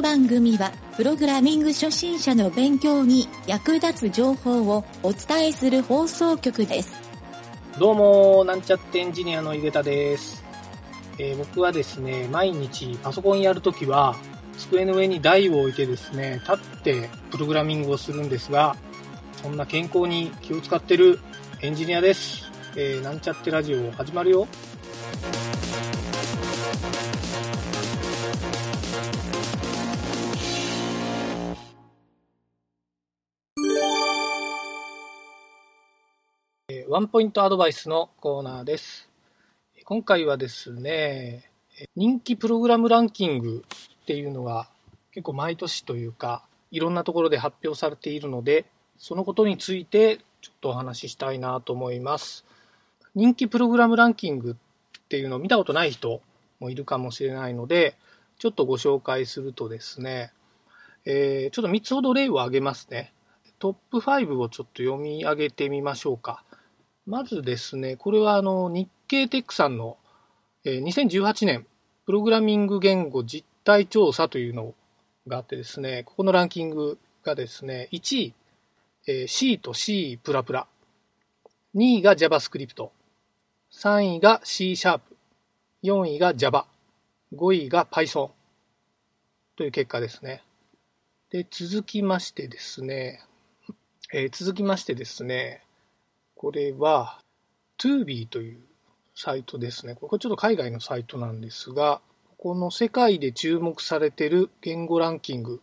の番組は、プログラミング初心者の勉強に役立つ情報をお伝えする放送局です。どうも、なんちゃってエンジニアの井桁です。えー僕はですね、毎日パソコンやるときは、机の上に台を置いてですね、立ってプログラミングをするんですが、そんな健康に気を使ってるエンジニアです。えーなんちゃってラジオ始まるよ。ワンポイントアドバイスのコーナーです。今回はですね、人気プログラムランキングっていうのが結構毎年というか、いろんなところで発表されているので、そのことについてちょっとお話ししたいなと思います。人気プログラムランキングっていうのを見たことない人もいるかもしれないので、ちょっとご紹介するとですね、えーちょっと3つほど例を挙げますね。トップ5をちょっと読み上げてみましょうか。まずですね、これはあの日経テックさんの、えー2018年プログラミング言語実態調査というのがあってですね、ここのランキングがですね、1位、えー C と C++、2位が JavaScript、3位が C シャープ、4位が Java、5位が Python という結果ですね。で、続きましてですね、えー続きましてですね、これは Tubi というサイトですね。これちょっと海外のサイトなんですが、この世界で注目されている言語ランキング、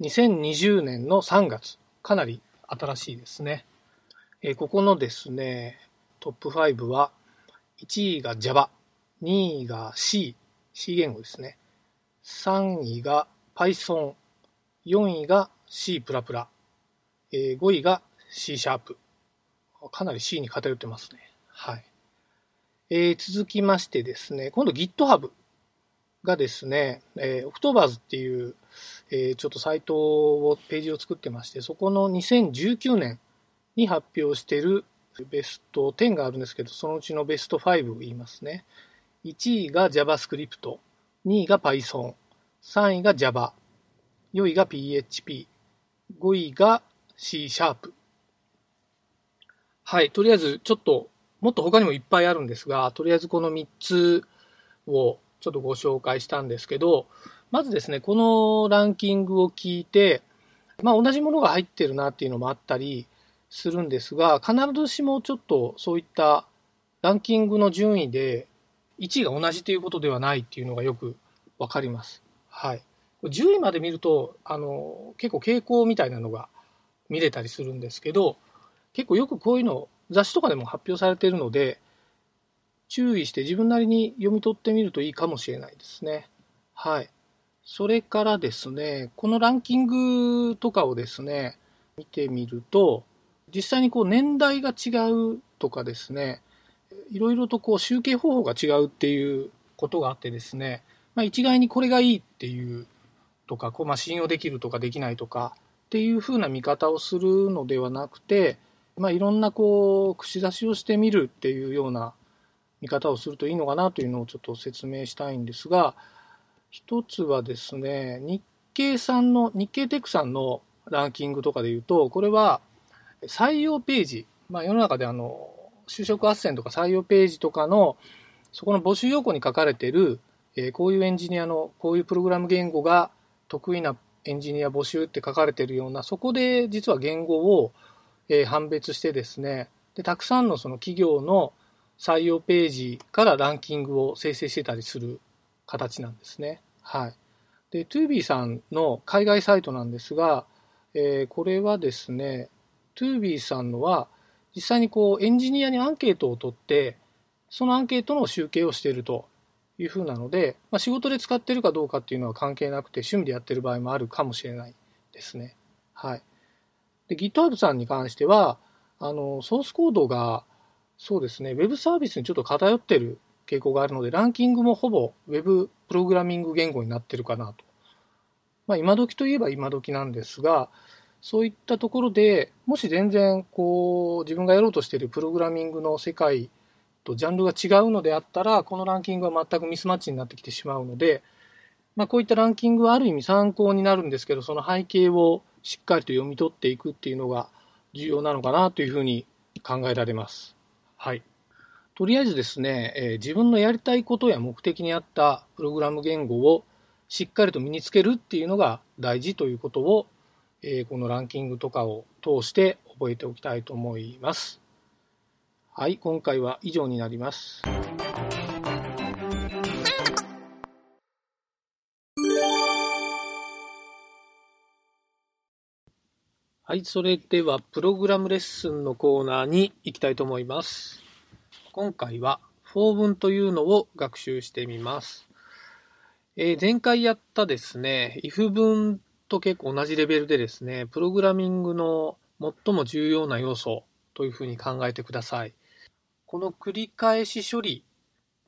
2020年の3月、かなり新しいですね。えここのですね、トップ5は、1位が Java、2位が C、C 言語ですね。3位が Python、4位が C++、えー5位が C シャープ。かなり C に偏ってますね。はい。えー続きましてですね、今度 GitHub がですね、えー、Octobers っていう、えーちょっとサイトを、ページを作ってまして、そこの2019年に発表してるベスト10があるんですけど、そのうちのベスト5を言いますね。1位が JavaScript、2位が Python、3位が Java、4位が PHP、5位が C シャープ。はい、とりあえずちょっと、もっと他にもいっぱいあるんですが、とりあえずこの3つをちょっとご紹介したんですけど、まずですね、このランキングを聞いて、まあ同じものが入ってるなっていうのもあったりするんですが、必ずしもちょっとそういったランキングの順位で1位が同じということではないっていうのがよくわかります。はい。10位まで見ると、あの、結構傾向みたいなのが見れたりするんですけど、結構よくこういうの雑誌とかでも発表されているので、注意して自分なりに読み取ってみるといいかもしれないですね。はい。それからですね、このランキングとかをですね、見てみると、実際にこう年代が違うとかですね、いろいろとこう集計方法が違うっていうことがあってですね、まあ、一概にこれがいいっていうとか、こうまあ信用できるとかできないとかっていうふうな見方をするのではなくて、まあ、いろんなこう串出しをしてみるっていうような見方をするといいのかなというのをちょっと説明したいんですが、一つはですね、日経さんの、日経テックさんのランキングとかで言うと、これは採用ページ、まあ、世の中であの、就職斡旋とか採用ページとかの、そこの募集要項に書かれている、えーこういうエンジニアの、こういうプログラム言語が得意なエンジニア募集って書かれているような、そこで実は言語を、えー判別してですね、で、たくさんのその企業の採用ページからランキングを生成してたりする形なんですね。はい。で、2B さんの海外サイトなんですが、えーこれはですね、Tubi さんのは、実際にこうエンジニアにアンケートを取って、そのアンケートの集計をしているというふうなので、まあ、仕事で使ってるかどうかっていうのは関係なくて、趣味でやってる場合もあるかもしれないですね。はい。で、GitHub さんに関しては、あの、ソースコードが、そうですね、ウェブサービスにちょっと偏ってる傾向があるので、ランキングもほぼウェブプログラミング言語になってるかなと。まあ、今時といえば今時なんですが、そういったところでもし全然こう自分がやろうとしているプログラミングの世界とジャンルが違うのであったら、このランキングは全くミスマッチになってきてしまうので、まあ、こういったランキングはある意味参考になるんですけど、その背景をしっかりと読み取っていくっていうのが重要なのかなというふうに考えられます。はい。とりあえずですね、えー、自分のやりたいことや目的に合ったプログラム言語をしっかりと身につけるっていうのが大事ということを、えー、このランキングとかを通して覚えておきたいと思います。はい、今回は以上になります。はい、それではプログラムレッスンのコーナーに行きたいと思います。今回は for 文というのを学習してみます。えー、前回やったですね、if 文と結構同じレベルでですね、プログラミングの最も重要な要素というふうに考えてください。この繰り返し処理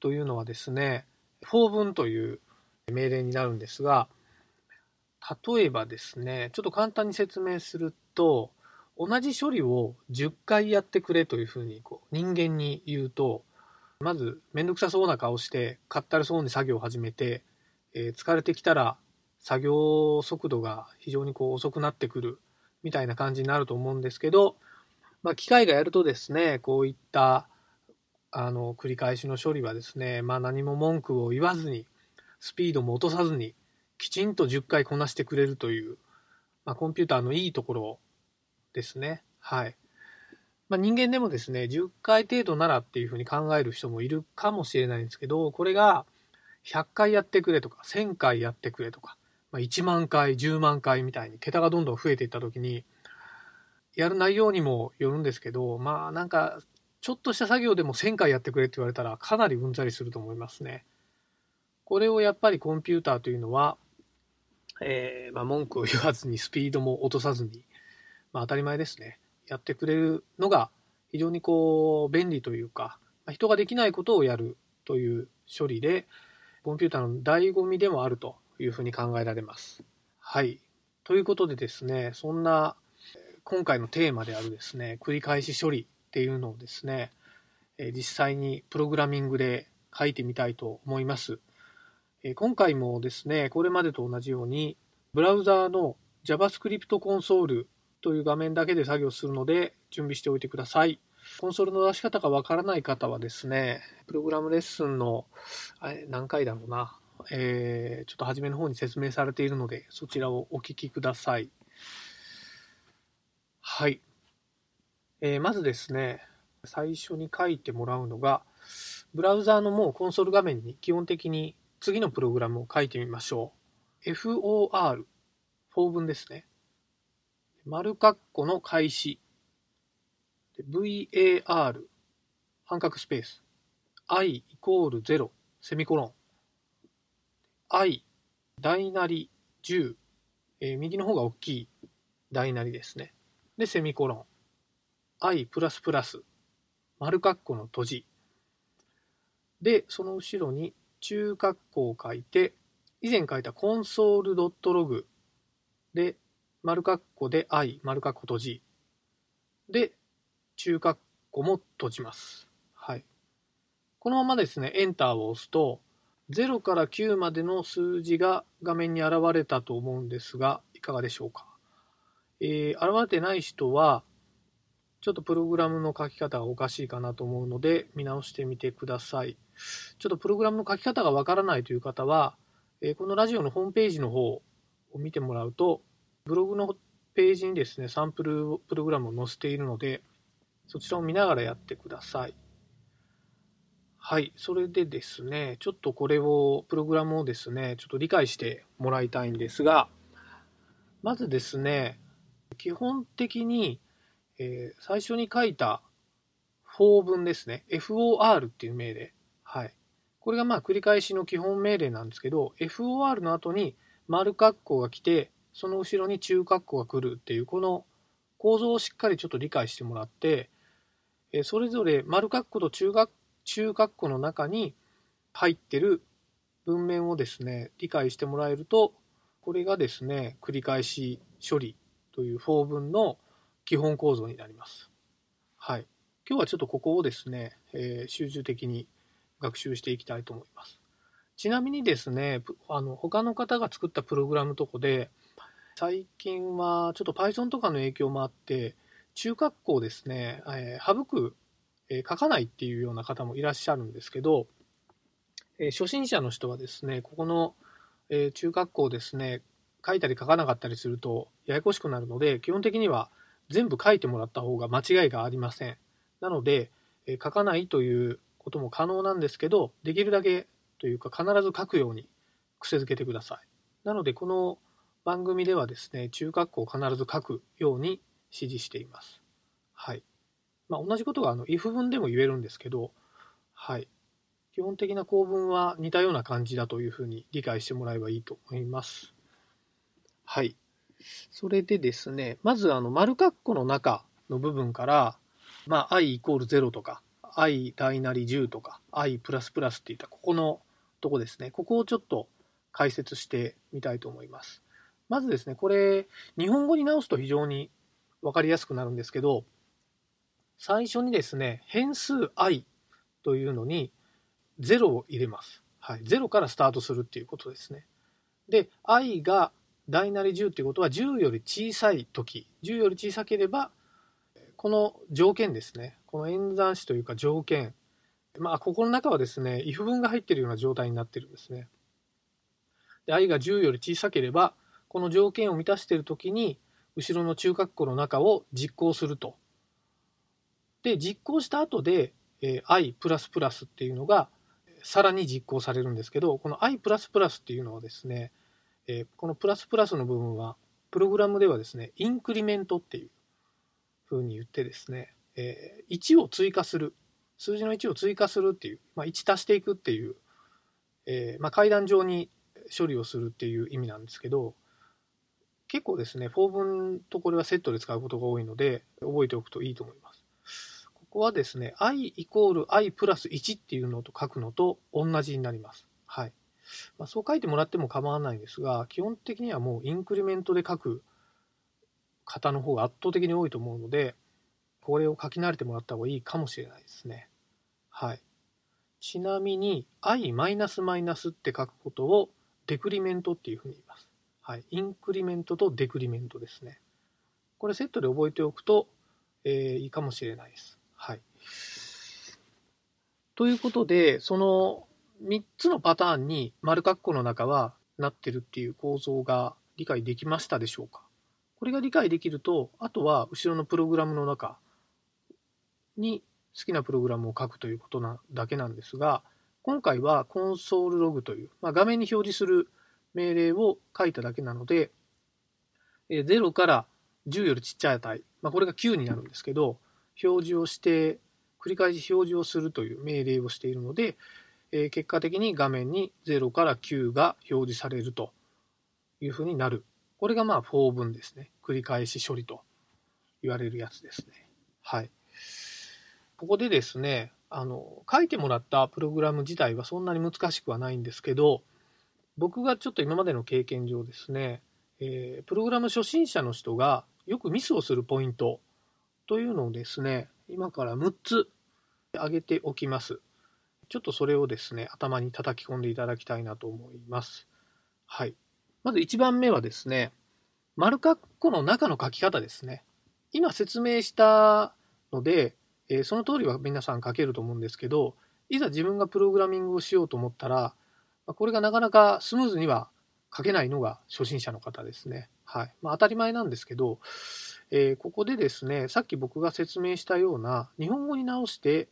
というのはですね、for 文という命令になるんですが、例えばですね、ちょっと簡単に説明すると、同じ処理を10回やってくれというふうにこう人間に言うと、まずめんどくさそうな顔して、かったるそうに作業を始めて、えー、疲れてきたら作業速度が非常にこう遅くなってくるみたいな感じになると思うんですけど、まあ、機械がやるとですね、こういったあの繰り返しの処理はですね、まあ、何も文句を言わずに、スピードも落とさずに、きちんと10回こなしてくれるという、まあ、コンピューターのいいところですね。はい。まあ、人間でもですね、10回程度ならっていうふうに考える人もいるかもしれないんですけど、これが100回やってくれとか、1000回やってくれとか、まあ、1万回、10万回みたいに桁がどんどん増えていった時に、やる内容にもよるんですけど、まあなんか、ちょっとした作業でも1000回やってくれって言われたらかなりうんざりすると思いますね。これをやっぱりコンピューターというのは、えー、まあ、文句を言わずにスピードも落とさずに、まあ、当たり前ですね。やってくれるのが非常にこう便利というか、まあ、人ができないことをやるという処理で、コンピューターの醍醐味でもあるというふうに考えられます。はい。ということでですね、そんな今回のテーマであるですね、繰り返し処理っていうのをですね、実際にプログラミングで書いてみたいと思います。今回もですね、これまでと同じように、ブラウザーの JavaScript コンソールという画面だけで作業するので準備しておいてください。コンソールの出し方がわからない方はですね、プログラムレッスンの、何回だろうな、えー、ちょっと初めの方に説明されているので、そちらをお聞きください。はい。えー、まずですね、最初に書いてもらうのが、ブラウザーのもうコンソール画面に基本的に次のプログラムを書いてみましょう。for、for 文ですね。丸括弧の開始。var、半角スペース。i イコール0、セミコロン。i、大なり10、えー、右の方が大きい大なりですね。で、セミコロン。i プラスプラス、丸括弧の閉じ。で、その後ろに中括弧を書いて、以前書いたコンソール .log で、丸括弧で i、丸括弧閉じ。で、中括弧も閉じます。はい。このままですね、エンターを押すと、0から9までの数字が画面に現れたと思うんですが、いかがでしょうか？えー、現れてない人は、ちょっとプログラムの書き方がおかしいかなと思うので、見直してみてください。ちょっとプログラムの書き方がわからないという方は、えこのラジオのホームページの方を見てもらうと、ブログのページにですね、サンプルプログラムを載せているので、そちらを見ながらやってください。はい。それでですね、ちょっとこれを、プログラムをですね、ちょっと理解してもらいたいんですが、まずですね、基本的に、えー、最初に書いた for 文ですね。for っていう命令。これがまあ繰り返しの基本命令なんですけど、for の後に丸括弧が来て、その後ろに中括弧が来るっていう、この構造をしっかりちょっと理解してもらって、それぞれ丸括弧と中括中括弧の中に入ってる文面をですね、理解してもらえると、これがですね、繰り返し処理という for 文の基本構造になります。はい。今日はちょっとここをですね、えー、集中的に学習していきたいと思います。ちなみにですね、あの他の方が作ったプログラムとかで、最近はちょっと Python とかの影響もあって、中学校ですね、えー、省く、えー、書かないっていうような方もいらっしゃるんですけど、えー、初心者の人はですね、ここの、え中学校ですね、書いたり書かなかったりするとややこしくなるので、基本的には全部書いてもらった方が間違いがありません。なので、え書かないということも可能なんですけど、できるだけというか必ず書くように癖づけてください。なので、この番組ではですね、中学校を必ず書くように指示しています。はい。まあ、同じことがあの if 文でも言えるんですけど、はい。基本的な構文は似たような感じだというふうに理解してもらえばいいと思います。はい。それでですね、まずあの丸括弧の中の部分から、まあ、i イコール0とか、i 大なり10とか、i プラスプラスっていったここのとこですね。ここをちょっと解説してみたいと思います。まずですね、これ、日本語に直すと非常に分かりやすくなるんですけど、最初にですね、変数 i というのに0を入れます。はい、0からスタートするっていうことですね。で、i が大なり10っていうことは10より小さい時、10より小さければ、この条件ですね。この演算子というか条件。まあ、ここの中はですね、if 文が入っているような状態になってるんですね。で、i が10より小さければ、この条件を満たしている時に、後ろの中括弧の中を実行すると。で、実行した後で、えー、i っていうのが、さらに実行されるんですけど、この i っていうのはですね、えー、このプラスプラスの部分は、プログラムではですね、インクリメントっていう風に言ってですね、えー、1を追加する、数字の1を追加するっていう、まあ、1足していくっていう、えー、まあ、階段上に処理をするっていう意味なんですけど、結構ですね、4分とこれはセットで使うことが多いので、覚えておくといいと思います。ここはですね、i イコール i プラス1っていうのと書くのと同じになります。はい。まあ、そう書いてもらっても構わないんですが、基本的にはもうインクリメントで書く方の方が圧倒的に多いと思うので、これを書き慣れてもらった方がいいかもしれないですね。はい。ちなみに、i マイナスマイナスって書くことをデクリメントっていうふうに言います。はい。インクリメントとデクリメントですね。これセットで覚えておくと、えー、いいかもしれないです。はい。ということで、その3つのパターンに丸括弧の中はなってるっていう構造が理解できましたでしょうか？これが理解できると、あとは後ろのプログラムの中に好きなプログラムを書くということなだけなんですが、今回はコンソールログという、まあ、画面に表示する命令を書いただけなので、0から10よりちっちゃい値、まあ、これが9になるんですけど、表示をして、繰り返し表示をするという命令をしているので、え結果的に画面に0から9が表示されるというふうになる。これがまあ for 文ですね。繰り返し処理と言われるやつですね。はい。ここでですね、あの、書いてもらったプログラム自体はそんなに難しくはないんですけど、僕がちょっと今までの経験上ですね、えー、プログラム初心者の人がよくミスをするポイントというのをですね、今から6つ挙げておきます。ちょっとそれをですね、頭に叩き込んでいただきたいなと思います。はい。まず1番目はですね、丸括弧の中の書き方ですね。今説明したので、えー、その通りは皆さん書けると思うんですけど、いざ自分がプログラミングをしようと思ったら、これがなかなかスムーズには書けないのが初心者の方ですね。はい。まあ、当たり前なんですけど、えー、ここでですね、さっき僕が説明したような日本語に直して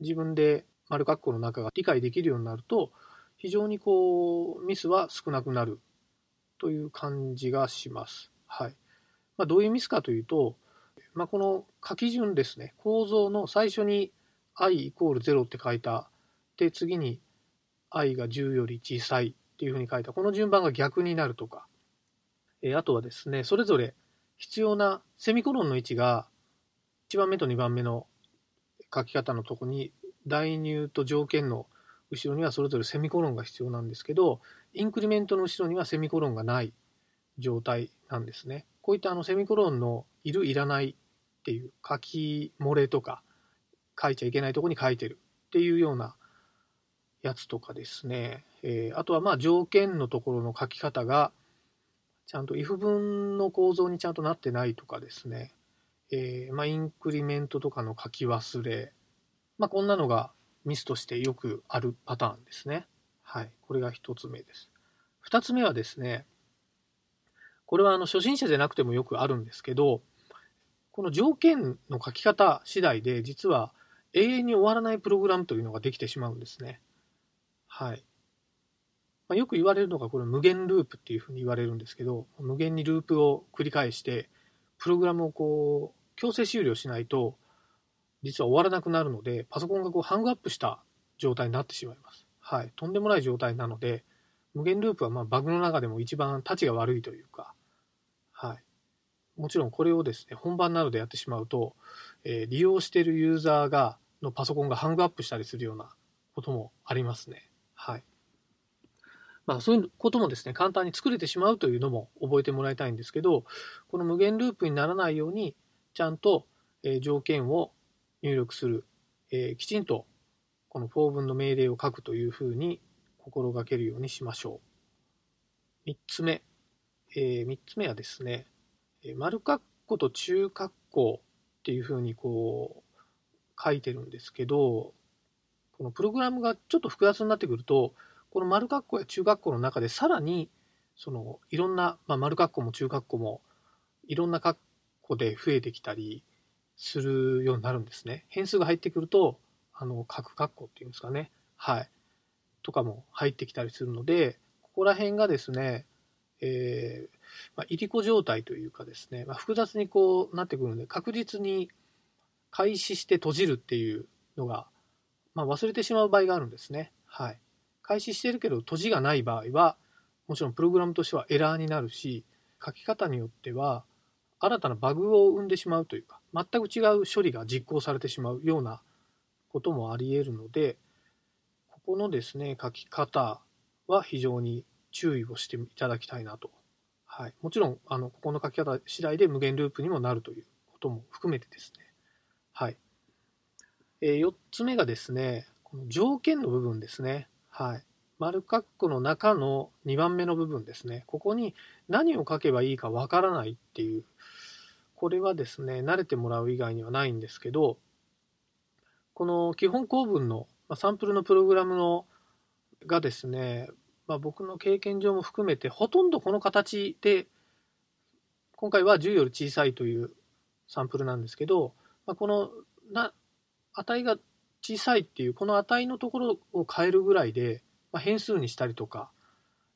自分で丸括弧の中が理解できるようになると、非常にこう、ミスは少なくなるという感じがします。はい。まあ、どういうミスかというと、まあ、この書き順ですね、構造の最初に i イコール0って書いた、で、次に i が10より小さいっていうふうに書いた、この順番が逆になるとか、えあとはですね、それぞれ必要なセミコロンの位置が1番目と2番目の書き方のとこに代入と条件の後ろにはそれぞれセミコロンが必要なんですけど、インクリメントの後ろにはセミコロンがない状態なんですね。こういったあのセミコロンのいる、いらないっていう書き漏れとか、書いちゃいけないとこに書いてるっていうようなやつとかですね、えー、あとはまあ条件のところの書き方が、ちゃんと if 文の構造にちゃんとなってないとかですね、えー、まあ、インクリメントとかの書き忘れ、まあ、こんなのがミスとしてよくあるパターンですね。はい。これが1つ目です。2つ目はですね、これはあの初心者じゃなくてもよくあるんですけど、この条件の書き方次第で実は永遠に終わらないプログラムというのができてしまうんですね。はい。まあ、よく言われるのがこれ無限ループっていうふうに言われるんですけど、無限にループを繰り返して、プログラムをこう強制終了しないと実は終わらなくなるので、パソコンがこうハングアップした状態になってしまいます。はい。とんでもない状態なので、無限ループはまバグの中でも一番タチが悪いというか、もちろんこれをですね、本番などでやってしまうと、えー、利用しているユーザーが、のパソコンがハングアップしたりするようなこともありますね。はい。まあそういうこともですね、簡単に作れてしまうというのも覚えてもらいたいんですけど、この無限ループにならないように、ちゃんと、え条件を入力する、えー、きちんとこの for 文の命令を書くというふうに心がけるようにしましょう。3つ目、えー、3つ目はですね、丸括弧と中括弧っていうふうにこう書いてるんですけど、このプログラムがちょっと複雑になってくると、この丸括弧や中括弧の中でさらにそのいろんな、まあ、丸括弧も中括弧もいろんな括弧で増えてきたり、するようになるんですね。変数が入ってくると、あの、角括弧っていうんですかね。はい。とかも入ってきたりするので、ここら辺がですね、えー、まあ、いりこ状態というかですね、まあ、複雑にこうなってくるので、確実に開始して閉じるっていうのが、まあ、忘れてしまう場合があるんですね。はい。開始してるけど閉じがない場合は、もちろんプログラムとしてはエラーになるし、書き方によっては、新たなバグを生んでしまうというか、全く違う処理が実行されてしまうようなこともあり得るので、ここのですね、書き方は非常に注意をしていただきたいなと。はい。もちろん、あの、ここの書き方次第で無限ループにもなるということも含めてですね。はい。えー、4つ目がですね、この条件の部分ですね。はい。丸括弧の中の2番目の部分ですね。ここに何を書けばいいかわからないっていうこれはですね、慣れてもらう以外にはないんですけど、この基本構文の、サンプルのプログラムのがですね、まあ、僕の経験上も含めて、ほとんどこの形で、今回は10より小さいというサンプルなんですけど、まあ、このな値が小さいっていう、この値のところを変えるぐらいで、まあ、変数にしたりとか、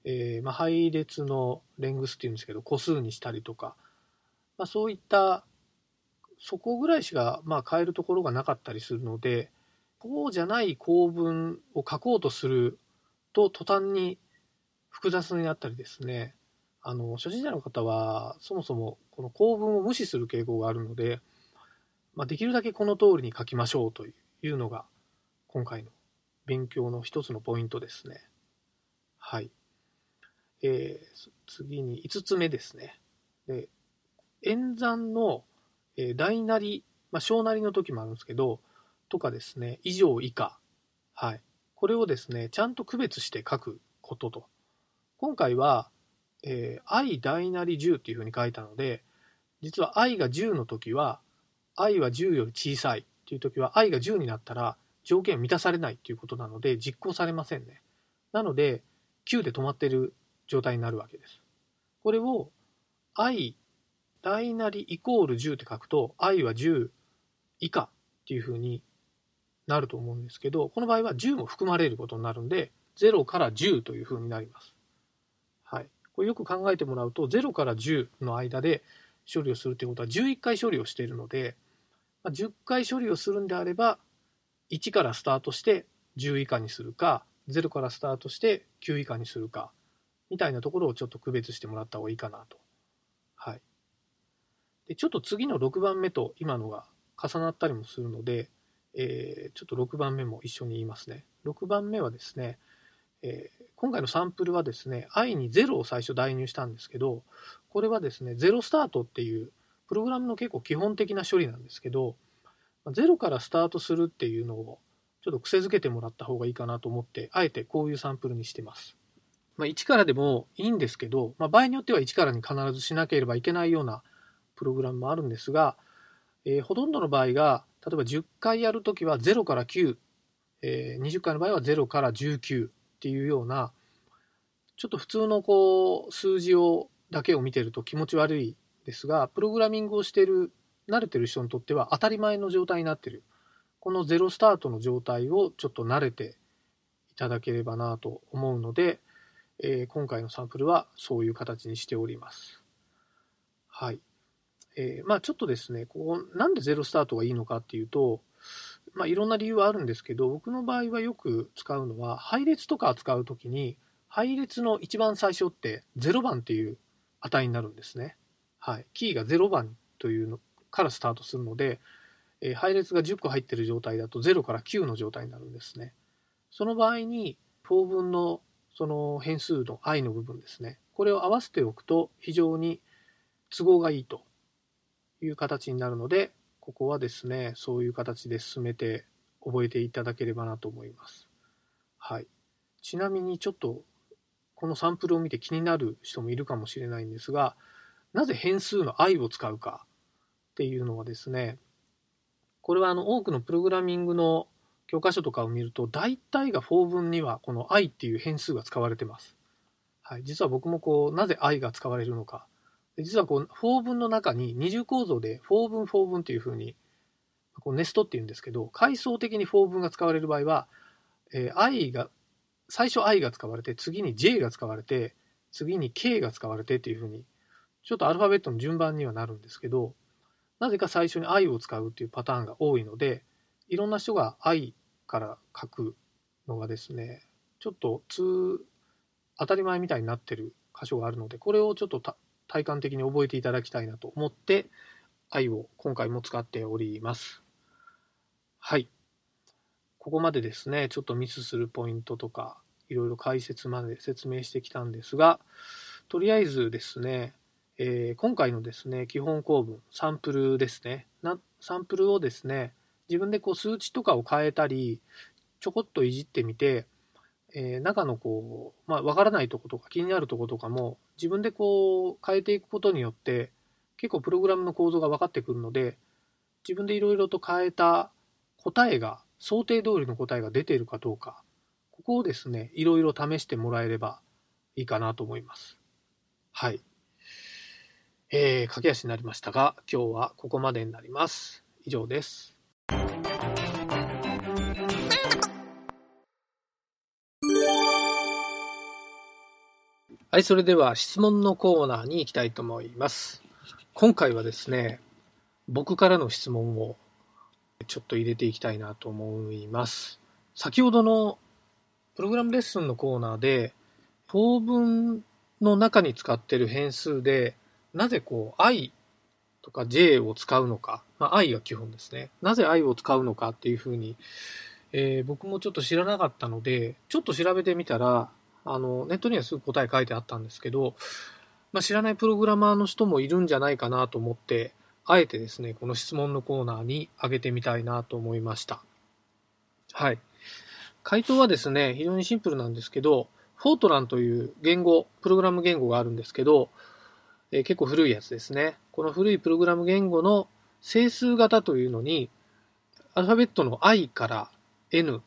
えー、まあ配列のレングスっていうんですけど、個数にしたりとか、まあ、そういったそこぐらいしかまあ変えるところがなかったりするのでこうじゃない構文を書こうとすると途端に複雑になったりですねあの初心者の方はそもそもこの構文を無視する傾向があるので、まあ、できるだけこの通りに書きましょうというのが今回の勉強の一つのポイントですね。はい。えー、次に5つ目ですね。で演算の、え大なり、まあ、小なりの時もあるんですけど、とかですね、以上以下。はい。これをですね、ちゃんと区別して書くことと。今回は、えー、i 大なり10っていうふうに書いたので、実は i が10の時は、i は10より小さいっていう時は、i が10になったら条件満たされないっていうことなので、実行されませんね。なので、9で止まってる状態になるわけです。これを i 大なりイコール10って書くと、i は10以下っていうふうになると思うんですけど、この場合は10も含まれることになるんで、0から10というふうになります。はい。これよく考えてもらうと、0から10の間で処理をするということは11回処理をしているので、10回処理をするんであれば、1からスタートして10以下にするか、0からスタートして9以下にするか、みたいなところをちょっと区別してもらった方がいいかなと。はい。でちょっと次の6番目と今のが重なったりもするので、えー、ちょっと6番目も一緒に言いますね。6番目はですね、えー、今回のサンプルはですね、i に0を最初代入したんですけど、これはですね、0スタートっていうプログラムの結構基本的な処理なんですけど、0からスタートするっていうのをちょっと癖づけてもらった方がいいかなと思って、あえてこういうサンプルにしてます。まあ、1からでもいいんですけど、まあ、場合によっては1からに必ずしなければいけないようなプログラムもあるんですが、えー、ほとんどの場合が、例えば10回やるときは0から9、えー、20回の場合は0から19っていうような、ちょっと普通のこう数字をだけを見てると気持ち悪いですが、プログラミングをしてる、慣れてる人にとっては当たり前の状態になってる。このゼロスタートの状態をちょっと慣れていただければなと思うので、えー、今回のサンプルはそういう形にしております。はい。えー、まあちょっとですね、ここなんでゼロスタートがいいのかっていうと、まあいろんな理由はあるんですけど、僕の場合はよく使うのは、配列とか扱うときに、配列の一番最初って0番っていう値になるんですね。はい。キーが0番というのからスタートするので、えー、配列が10個入ってる状態だと0から9の状態になるんですね。その場合に、4分のその変数の i の部分ですね。これを合わせておくと非常に都合がいいという形になるので、ここはですね、そういう形で進めて覚えていただければなと思います。はい。ちなみにちょっとこのサンプルを見て気になる人もいるかもしれないんですが、なぜ変数の i を使うかっていうのはですね、これはあの多くのプログラミングの教科書とかを見ると、大体が4分にはこの i っていう変数が使われてます。はい、実は僕もこう、なぜ i が使われるのか。実はこう、4分の中に二重構造で4分4分っていうふうに、こうネストっていうんですけど、階層的に4分が使われる場合は、えー、i が最初 i が使われて、次に j が使われて、次に k が使われてっていうふうに、ちょっとアルファベットの順番にはなるんですけど、なぜか最初に i を使うっていうパターンが多いので、いろんな人が i から書くのがですね、ちょっと通、当たり前みたいになってる箇所があるので、これをちょっと体感的に覚えていただきたいなと思って、i を今回も使っております。はい。ここまでですね、ちょっとミスするポイントとか、いろいろ解説まで説明してきたんですが、とりあえずですね、えー、今回のですね、基本構文、サンプルですね。なサンプルをですね、自分でこう数値とかを変えたり、ちょこっといじってみて、えー、中のこう、まあ、わからないとことか気になるとことかも、自分でこう変えていくことによって、結構プログラムの構造が分かってくるので、自分でいろいろと変えた答えが想定通りの答えが出ているかどうか、ここをですね、いろいろ試してもらえればいいかなと思います。はい。えー、駆け足になりましたが、今日はここまでになります。以上です。はい、それでは質問のコーナーに行きたいと思います。今回はですね、僕からの質問をちょっと入れていきたいなと思います。先ほどのプログラムレッスンのコーナーで、法文の中に使っている変数で、なぜこう i とか j を使うのか、まあ、i が基本ですね。なぜ i を使うのかっていうふうに、えー、僕もちょっと知らなかったので、ちょっと調べてみたら、あの、ネットにはすぐ答え書いてあったんですけど、まあ、知らないプログラマーの人もいるんじゃないかなと思って、あえてですね、この質問のコーナーに上げてみたいなと思いました。はい。回答はですね、非常にシンプルなんですけど、フォートランという言語、プログラム言語があるんですけど、えー、結構古いやつですね。この古いプログラム言語の整数型というのに、アルファベットの i から n、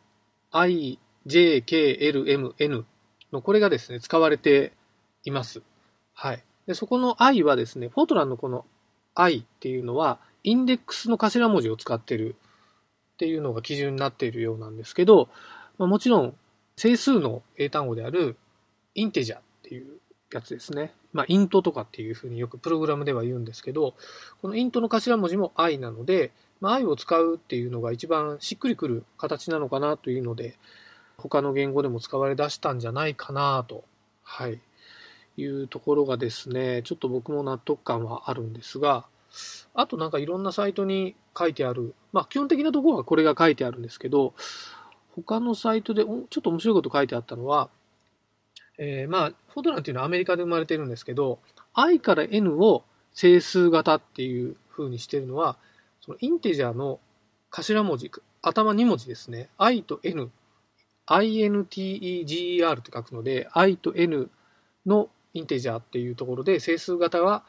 i, j, k, l, m, n のこれがですね、使われています。はい。で、そこの i はですね、フォートランのこの i っていうのは、インデックスの頭文字を使ってるっていうのが基準になっているようなんですけど、まあ、もちろん整数の英単語であるインテジャっていうやつですね。まあ、イントとかっていうふうによくプログラムでは言うんですけど、このイントの頭文字も i なので、まあ、i を使うっていうのが一番しっくりくる形なのかなというので、他の言語でも使われ出したんじゃないかなと、はい、いうところがですね、ちょっと僕も納得感はあるんですが、あとなんかいろんなサイトに書いてある、まあ基本的なところはこれが書いてあるんですけど、他のサイトでちょっと面白いこと書いてあったのは、えー、まあ、フォトランっていうのはアメリカで生まれてるんですけど、i から n を整数型っていう風にしてるのは、そのインテジャーの頭文字、頭2文字ですね。i と n、integer と書くので、i と n のインテジャーっていうところで、整数型は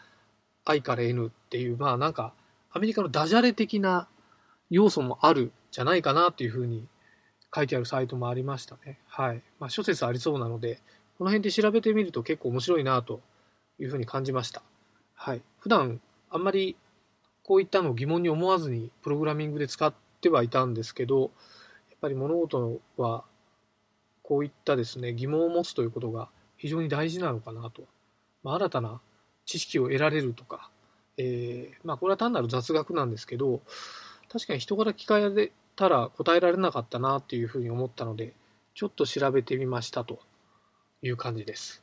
i から n っていう、まあなんか、アメリカのダジャレ的な要素もあるじゃないかなっていうふうに書いてあるサイトもありましたね。はい。まあ諸説ありそうなので、この辺で調べてみると結構面白いなというふうに感じました。はい。普段あんまりこういったのを疑問に思わずにプログラミングで使ってはいたんですけど、やっぱり物事はこういったですね、疑問を持つということが非常に大事なのかなと。まあ、新たな知識を得られるとか、えー、まあこれは単なる雑学なんですけど、確かに人から聞かれたら答えられなかったなっていうふうに思ったので、ちょっと調べてみましたという感じです。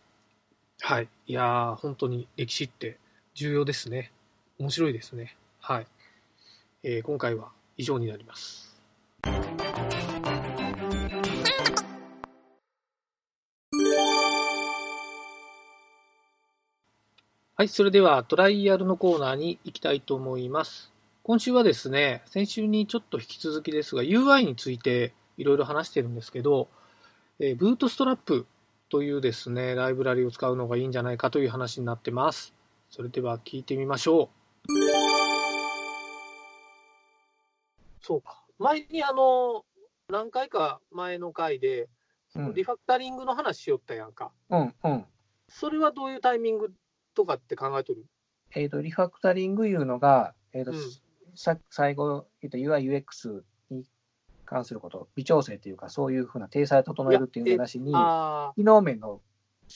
はい。いやー、本当に歴史って重要ですね。面白いですね。はい。えー、今回は以上になります。はい、それではトライアルのコーナーに行きたいと思います。今週はですね、先週にちょっと引き続きですが、UI についていろいろ話してるんですけど、えー、ブートストラップというですね、ライブラリを使うのがいいんじゃないかという話になってます。それでは聞いてみましょう。そうか。前にあの、何回か前の回で、リファクタリングの話しよったやんか。うんうん。それはどういうタイミングとかって考えとる？えっ、ー、と、リファクタリングいうのが、えっ、ー、と、うん、さ最後、えっ、ー、と、UI、UX に関すること、微調整というか、そういうふうな体裁を整えるっていう話に、機能面の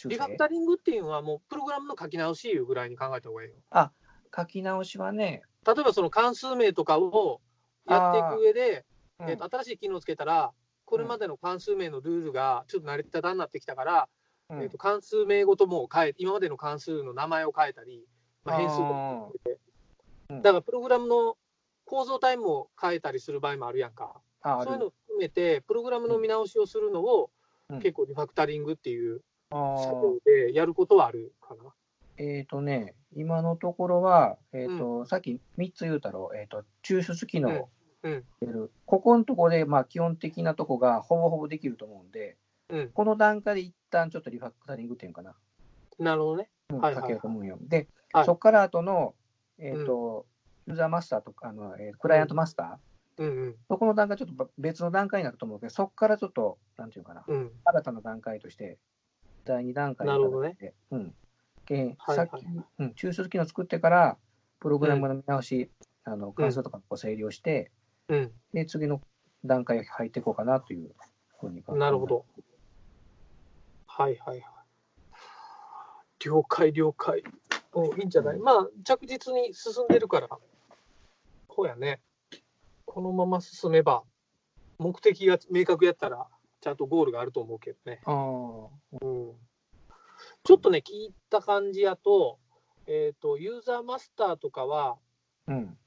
リファクタリングっていうのは、もうプログラムの書き直しいうぐらいに考えた方がいいよ。あ、書き直しはね。例えばその関数名とかをやっていく上で、うん、えーと、新しい機能をつけたら、これまでの関数名のルールがちょっと慣れただになってきたから、えーと、関数名ごとも変え、今までの関数の名前を変えたり、まあ、変数とかて、だからプログラムの構造タイムを変えたりする場合もあるやんか。そういうのを含めて、プログラムの見直しをするのを、うん、結構リファクタリングっていう作業でやることはあるかな。えっ、ー、とね、今のところは、えーと、うん、さっき3つ言うたろ、えーと、抽出機能、うん、ここのところで、まあ、基本的なとこがほぼほぼできると思うんで、うん、この段階で一旦ちょっとリファクタリングっていうかな。なるほどね。うん、はいかけようと思うよ。で、はい、そこから後の、えっ、ー、と、ユーザーマスターとか、あのえー、クライアントマスター、うんうん、そこの段階、ちょっと別の段階になると思うけど、そこからちょっと、なんていうかな、うん、新たな段階として、第2段階なるほどね。うん。で、さっき、うん、抽出機能作ってから、プログラムの見直し、うん、あの関数とかを整理をして、うん、で、次の段階入っていこうかなというふうになるほど。はいはいはい。了解了解。うん、いいんじゃない、まあ、着実に進んでるから、こうやね。このまま進めば、目的が明確やったら、ちゃんとゴールがあると思うけどね。あうん、ちょっとね、聞いた感じやと、えっ、ー、と、ユーザーマスターとかは、うん、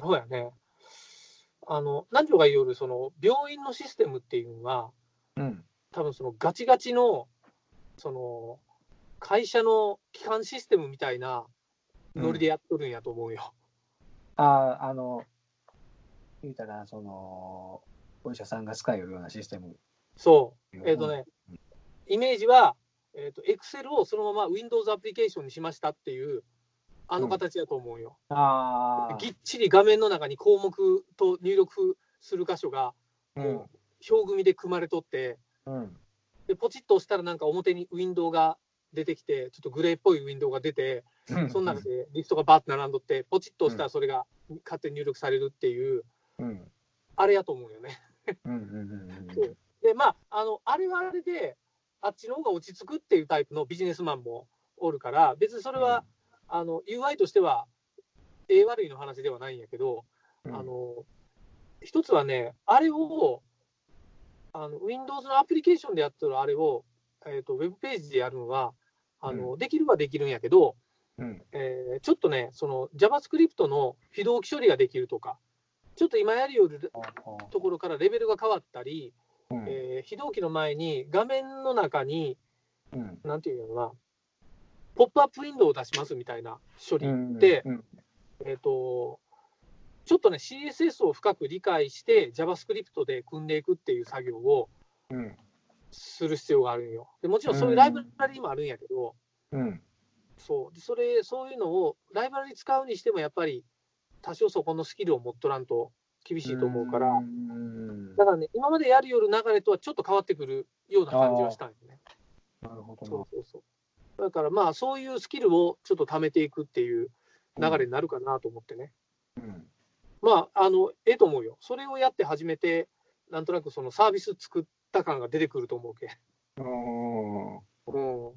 そうやね。あの、何条が言うより、その、病院のシステムっていうのは、うん、多分そのガチガチの、その、会社の基幹システムみたいなノリでやっとるんやと思うよ。うん、ああ、あの、言うたら、その、お医者さんが使えるようなシステム。そう。えっ、ー、とね、イメージは、えっ、ー、と、Excel をそのまま Windows アプリケーションにしましたっていう、あの形だと思うよ。うん、あぎっちり画面の中に項目と入力する箇所が、うん、表組で組まれとって、うん、でポチッと押したらなんか表にウィンドウが出てきて、ちょっとグレーっぽいウィンドウが出て、うん、その中でリストがバーって並んどって、ポチッと押したらそれが勝手に入力されるっていう、うん、あれやと思うよね。で、まあ、あの、あれはあれで、あっちの方が落ち着くっていうタイプのビジネスマンもおるから、別にそれは、うん、あの、UI としては、ええ悪いの話ではないんやけど、あの、一つはね、あれを、あの Windows のアプリケーションでやってるあれを、えーと、ウェブページでやるのは、あの、うん、できるはできるんやけど、うん、えー、ちょっとね、その JavaScript の非同期処理ができるとか、ちょっと今やるよるところからレベルが変わったり、うん、えー、非同期の前に画面の中に、うん、なんていうのかな、ポップアップウィンドウを出しますみたいな処理って、うんうん、えっ、ー、と、ちょっとね、CSS を深く理解して、JavaScript で組んでいくっていう作業をする必要があるんよ。でもちろんそういうライブラリーもあるんやけど、うん、そう。でそれそういうのをライブラリ使うにしても、やっぱり多少そこのスキルを持っとらんと厳しいと思うから、だからね、今までやるよる流れとはちょっと変わってくるような感じはしたんよね。なるほどそうそうそう。だからまあ、そういうスキルをちょっと貯めていくっていう流れになるかなと思ってね。うん、まあ、あの、ええと思うよ。それをやって初めて、なんとなくそのサービス作った感が出てくると思うけ。うん。うん。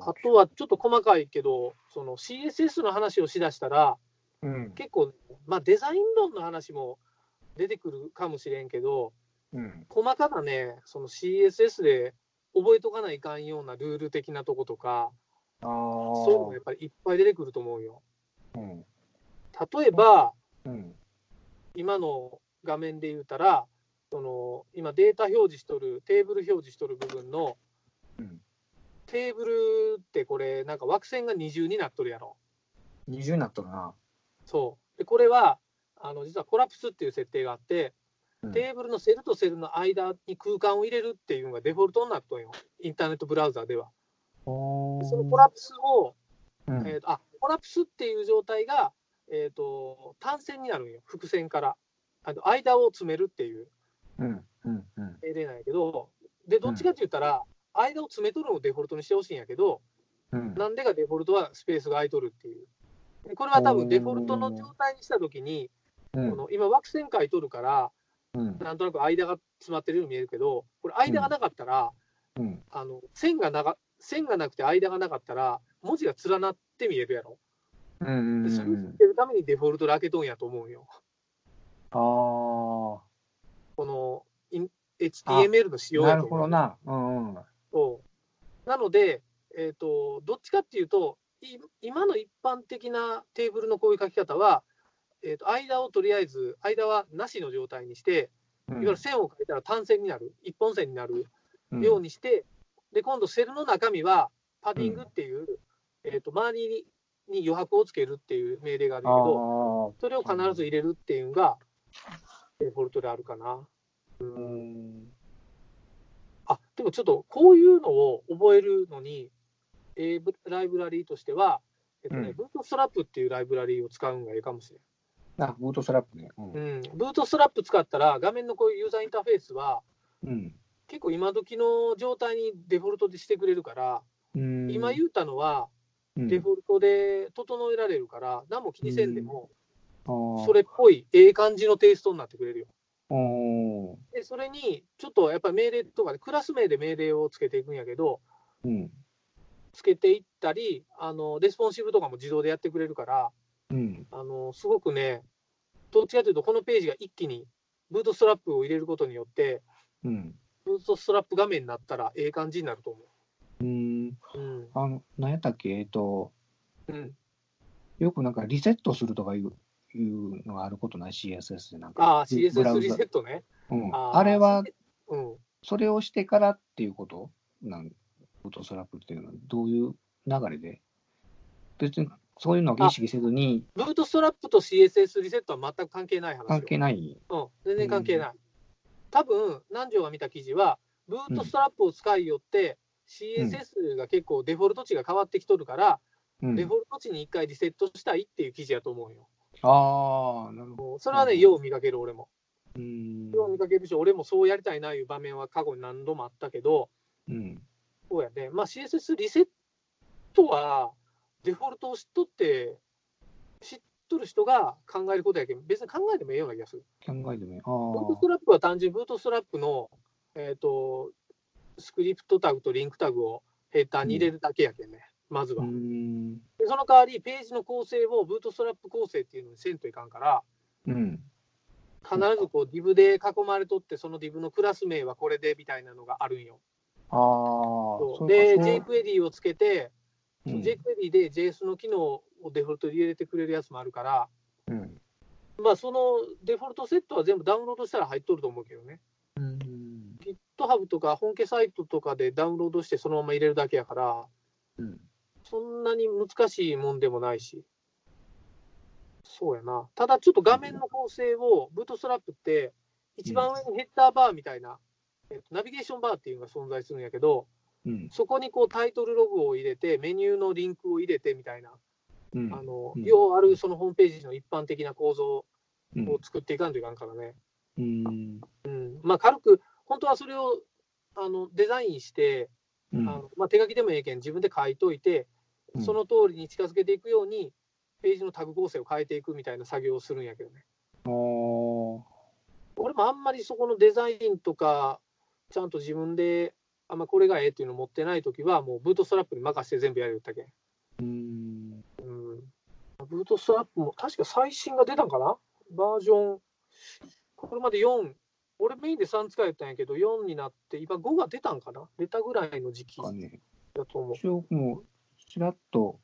あとはちょっと細かいけど、その CSS の話をしだしたら、うん、結構、まあ、デザイン論の話も出てくるかもしれんけど、うん、細かなね、その CSS で覚えとかないかんようなルール的なとことか、そういうのがやっぱりいっぱい出てくると思うよ。うん、例えば、うん、今の画面で言うたら、その今データ表示しとる、テーブル表示しとる部分の、うん、テーブルってこれ、なんか枠線が二重になっとるやろ。二重になっとるな。そう。で、これは、あの実はコラプスっていう設定があって、テーブルのセルとセルの間に空間を入れるっていうのがデフォルトになっとんよ、インターネットブラウザでは。そのコラプスを、うん、えーと、あコラプスっていう状態が、えーと、単線になるんよ、伏線から。あの間を詰めるっていう。命令なんやけど、でどっちかって言ったら、間を詰めとるのをデフォルトにしてほしいんやけど、うん、なんでかデフォルトはスペースが空いとるっていう。これは多分デフォルトの状態にしたときに、この今枠線書いとるから、うん、なんとなく間が詰まってるように見えるけど、これ間がなかったら、うん、あの線がなが線がなくて間がなかったら、文字が連なって見えるやろ。うんうんうん、それを知ってるためにデフォルトで開けとんやと思うよ。ああ。この HTML の仕様やと思う。なるほどな。うんうん、そうなので、えーと、どっちかっていうと、今の一般的なテーブルのこういう書き方は、えーと、間をとりあえず、間はなしの状態にして、いわゆる線を書いたら単線になる、一本線になるようにして、で今度、セルの中身はパディングっていう、えーと、周りに余白をつけるっていう命令があるけど、それを必ず入れるっていうのが、デフォルトであるかな。うん。あでもちょっとこういうのを覚えるのに、えー、ライブラリーとしては、えっとね、うん、ブートストラップっていうライブラリーを使うのがいいかもしれない。あ、ブートストラップね。うん、うん、ブートストラップ使ったら、画面のこういうユーザーインターフェースは、うん、結構今時の状態にデフォルトでしてくれるから、うん、今言ったのは、デフォルトで整えられるから、何も気にせんでも、それっぽい、ええ感じのテイストになってくれるよ。でそれに、ちょっとやっぱり命令とかで、クラス名で命令をつけていくんやけど、うん、つけていったりあの、レスポンシブとかも自動でやってくれるから、うん、あのすごくね、どっちかというと、このページが一気にブートストラップを入れることによって、うん、ブートストラップ画面になったら、ええ感じになると思う。うん、うん、あの何やったっけ、えっと、うん、よくなんかリセットするとかいういうのがあることない ?CSS でなんか。ああ、CSS リセットね。うん、あれは、うん、それをしてからっていうこと？なんフォトスラップっていうのはどういう流れで？別にそういうのを意識せずに。ブートストラップと CSS リセットは全く関係ない話関係ない。うん、全然関係ない。うん、多分、南條が見た記事は、ブートストラップを使いよって、CSS が結構デフォルト値が変わってきとるから、うん、デフォルト値に一回リセットしたいっていう記事やと思うよ。ああ、なるほど。それはね、よう見かける、俺も。うん。よう見かけるし、俺もそうやりたいないう場面は過去に何度もあったけど、うん。そうやね。まあ、CSS リセットは、デフォルトを知っとって、知っとる人が考えることやけど、別に考えてもええような気がする。考えてもええ。ブートストラップは単純にブートストラップの、えっ、ー、と、スクリプトタグとリンクタグをヘッダーに入れるだけやけんね、うん、まずは。でその代わり、ページの構成をブートストラップ構成っていうのにせんといかんから、うん、必ずこう div で囲まれとって、その div のクラス名はこれでみたいなのがあるんよ。あで、jQuery をつけて、うん、jQuery で JS の機能をデフォルトで入れてくれるやつもあるから、うん、まあそのデフォルトセットは全部ダウンロードしたら入っとると思うけどね。うん、GitHub とか本家サイトとかでダウンロードしてそのまま入れるだけやから、うん、そんなに難しいもんでもないし。そうやな。ただちょっと画面の構成を、ブートストラップって、一番上にヘッダーバーみたいな、えっと、ナビゲーションバーっていうのが存在するんやけど、うん。そこにこうタイトルログを入れて、メニューのリンクを入れてみたいな、うん。あの、うん要あるそのホームページの一般的な構造うんを作っていかんといかんからね。うん。うん。まあ軽く、本当はそれをあのデザインして、うん。あのまあ、手書きでもええけん、自分で書いといて、うんその通りに近づけていくように、ページのタグ構成を変えていくみたいな作業をするんやけどね。俺もあんまりそこのデザインとか、ちゃんと自分で、あんまこれがええっていうの持ってないときは、もうブートストラップに任せて全部やるよったけん。うん。うん。ブートストラップも、確か最新が出たんかな？バージョン、これまで4、俺メインで3使えたんやけど、4になって、今5が出たんかな？出たぐらいの時期。だと思う。一応もう、ちらっと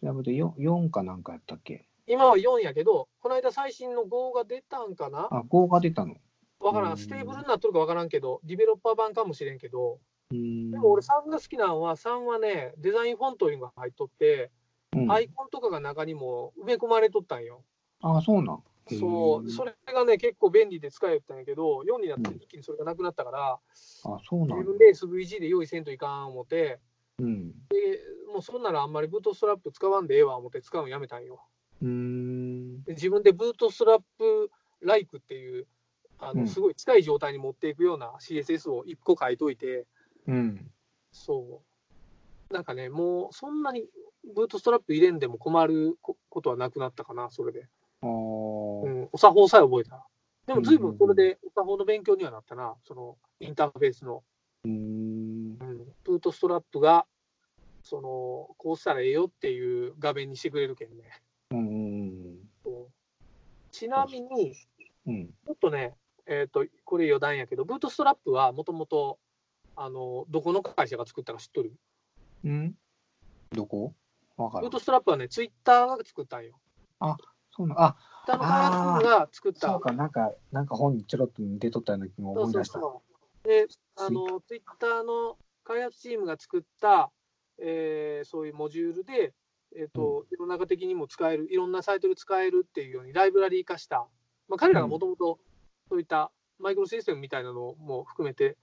調べて 4, 4かなんかやったっけ？今は4やけど、この間最新の5が出たんかな？あ、5が出たの。うんわからん。ステーブルになっとるかわからんけど、ディベロッパー版かもしれんけど、うん。でも俺3が好きなのは、3はね、デザインフォントいうのが入っとって、うん、アイコンとかが中にも埋め込まれとったんよ。あ、そうなん。そう、それ。れがね、結構便利で使えたんやけど、4になって一気にそれがなくなったから、あ、そうなん自分で SVG で用意せんといかん思って、うん。でもうそんならあんまりブートストラップ使わんでええわ思って使うのやめたんよ。うーん。で自分でブートストラップライクっていう、あうんのすごい近い状態に持っていくような CSS を1個書いといて、うん。そう。なんかね、もうそんなにブートストラップ入れんでも困るこことはなくなったかな、それで。あーうん、お作法さえ覚えた。でも随分それでお作法の勉強にはなったな、そのインターフェースの。うーん。うん、ブートストラップが、その、こうしたらええよっていう画面にしてくれるけんね。うん。ちなみに、うん。ちょっとね、えっ、と、これ余談やけど、ブートストラップはもともと、あの、どこの会社が作ったか知っとる？うんどこ？ブー。トストラップはね、ツイッターが作ったんよ。そうなんあ、ツイッターの開発部が作った。そうか、なんか、なんか本にちょろっと出とったような気も思い出した。そう。で、あの、ツイッターの開発チームが作った、えーそういうモジュールで、えっ、と、世の中的にも使える、いろんなサイトで使えるっていうようにライブラリー化した、まあ、彼らがもともとそういったマイクロシステムみたいなのも含めて、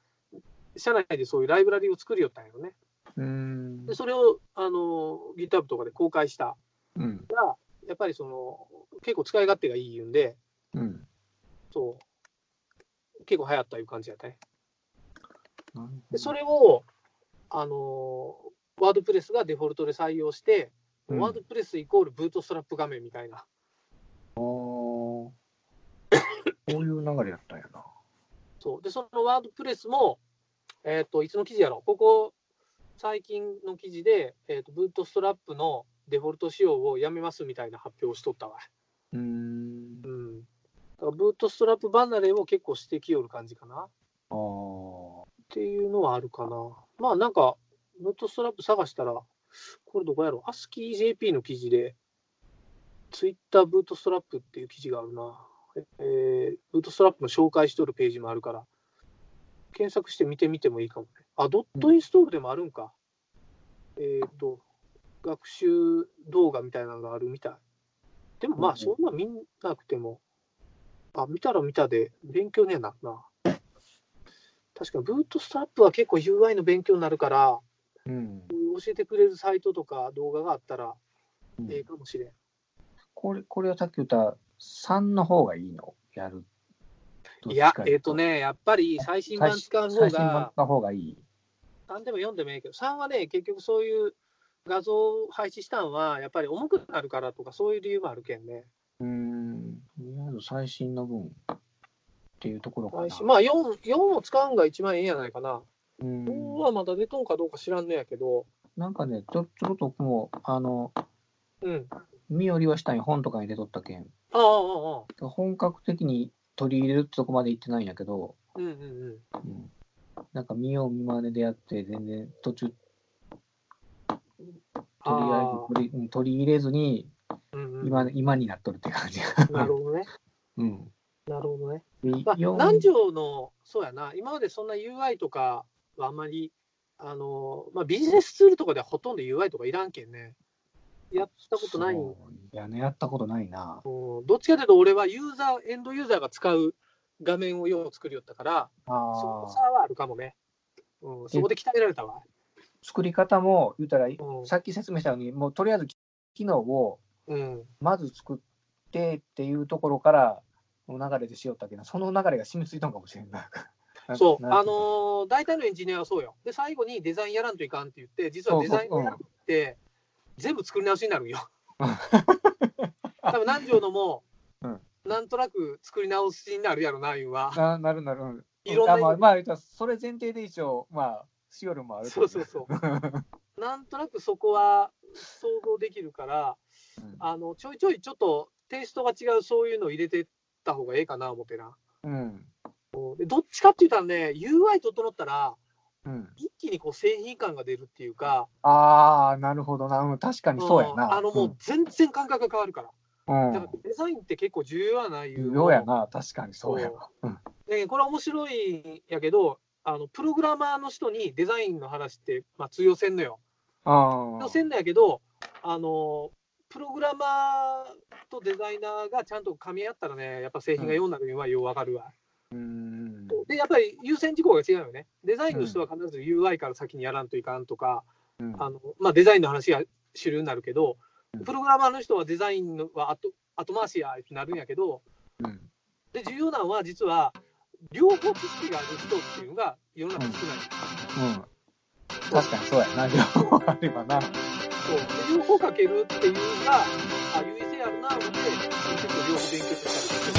社内でそういうライブラリーを作りよったんよね。うーんで、。それを、あの、GitHub とかで公開したうん。ら、やっぱりその、結構使い勝手がいいんで、うん。そう、結構流行ったいう感じやったね。でそれを、あのワードプレスがデフォルトで採用して、うんワードプレスイコールブートストラップ画面みたいな。あーこういう流れやったんやな。そうで、そのワードプレスも、えっ、と、いつの記事やろここ、最近の記事で、えっ、と、ブートストラップのデフォルト仕様をやめますみたいな発表をしとったわ。うーん。うん。だからブートストラップ離れを結構してきよる感じかな。っああ。ていうのはあるかな。まあなんか、ブートストラップ探したら、これどこやろ ?ASCIIJP の記事で、ツイッターブートストラップっていう記事があるな。えー、ブートストラップの紹介しとるページもあるから、検索して見てみてもいいかもね。あ、ドットインストールでもあるんか。えっ、と、学習動画みたいなのがあるみたい。でもまあ、うんそんな見なくても、あ、見たら見たで勉強にはなるな。確かに、ブートストラップは結構 UI の勉強になるから、うん。教えてくれるサイトとか動画があったらうんええかもしれん。これ、これはさっき言った3の方がいいの？やる。いや、えっ、ととね、やっぱり最新版使う方最新版が、の方がいい。3でも4でもいいけど、3はね、結局そういう画像を配置したんは、やっぱり重くなるからとか、そういう理由もあるけんね。うーん。とりあえず最新の分っていうところかな。まあ4、4を使うんが一番いいんやないかな。う4ん。はまだ出とんかどうか知らんのやけど、なんかね、ちょちょろっともう、あの、うん。見よりはしたんよ本とかに出とったけん。ああ、ああ、あ本格的に取り入れるってとこまで行ってないんやけど、あ。うんうんうん。うん、なんか見よう見まねでやって、全然途中、あえず取りうん取り入れずにうんうん、今、今になっとるって感じ。なるほどね。うん。なるほどね。でまあ、南條の、そうやな、今までそんな UI とかはあんまり、あのまあ、ビジネスツールとかではほとんど UI とかいらんけんね。やったことないいやね、やったことないな。どっちかというと、俺はユーザー、エンドユーザーが使う画面をよう作りよったから、その差はあるかもね。うん、そこで鍛えられたわ。作り方も言うたら、うん、さっき説明したように、もうとりあえず機能をまず作ってっていうところからの流れでしよったけど、その流れが染みついたのかもしれんない。そう、あのー、大体のエンジニアはそうよ。で、最後にデザインやらんといかんって言って、実はデザインやらんって、全部作り直しになるんよ。多分何条のも、うん、なんとなく作り直しになるやろな、いうは。ななるなる。うん、いろんな。まあ、まあ、それ前提で一応、まあ、しよるもあるそうそうそう。なんとなくそこは想像できるから、うん、あのちょいちょいちょっとテイストが違うそういうのを入れてった方がええかな思ってな。うん、でどっちかって言ったらね、UI 整ったら、うん、一気にこう製品感が出るっていうか。ああ、なるほどな。確かにそうやな。あのもう全然感覚が変わるから。うん、だからデザインって結構重要やないう。重要やな、確かにそうやな。うん、でこれは面白いやけど、あのプログラマーの人にデザインの話って、まあ、通用せんのよ。通用せんのやけど、あのプログラマーとデザイナーがちゃんと噛み合ったらね、やっぱ製品がようになるのはようわかるわ。うん、で、やっぱり優先事項が違うよね。デザインの人は必ず UI から先にやらんといかんとか、うん、あのまあ、デザインの話が主流になるけど、プログラマーの人はデザインは後後回しやってなるんやけど、うん、で重要なのは実は両方知識がある人っていうのが世の中少ない。うん、うん、確かにそうやな、両方あればな。そう。両方かけるっていうのが、あ、優位性あるな、思って、結構両方勉強したりして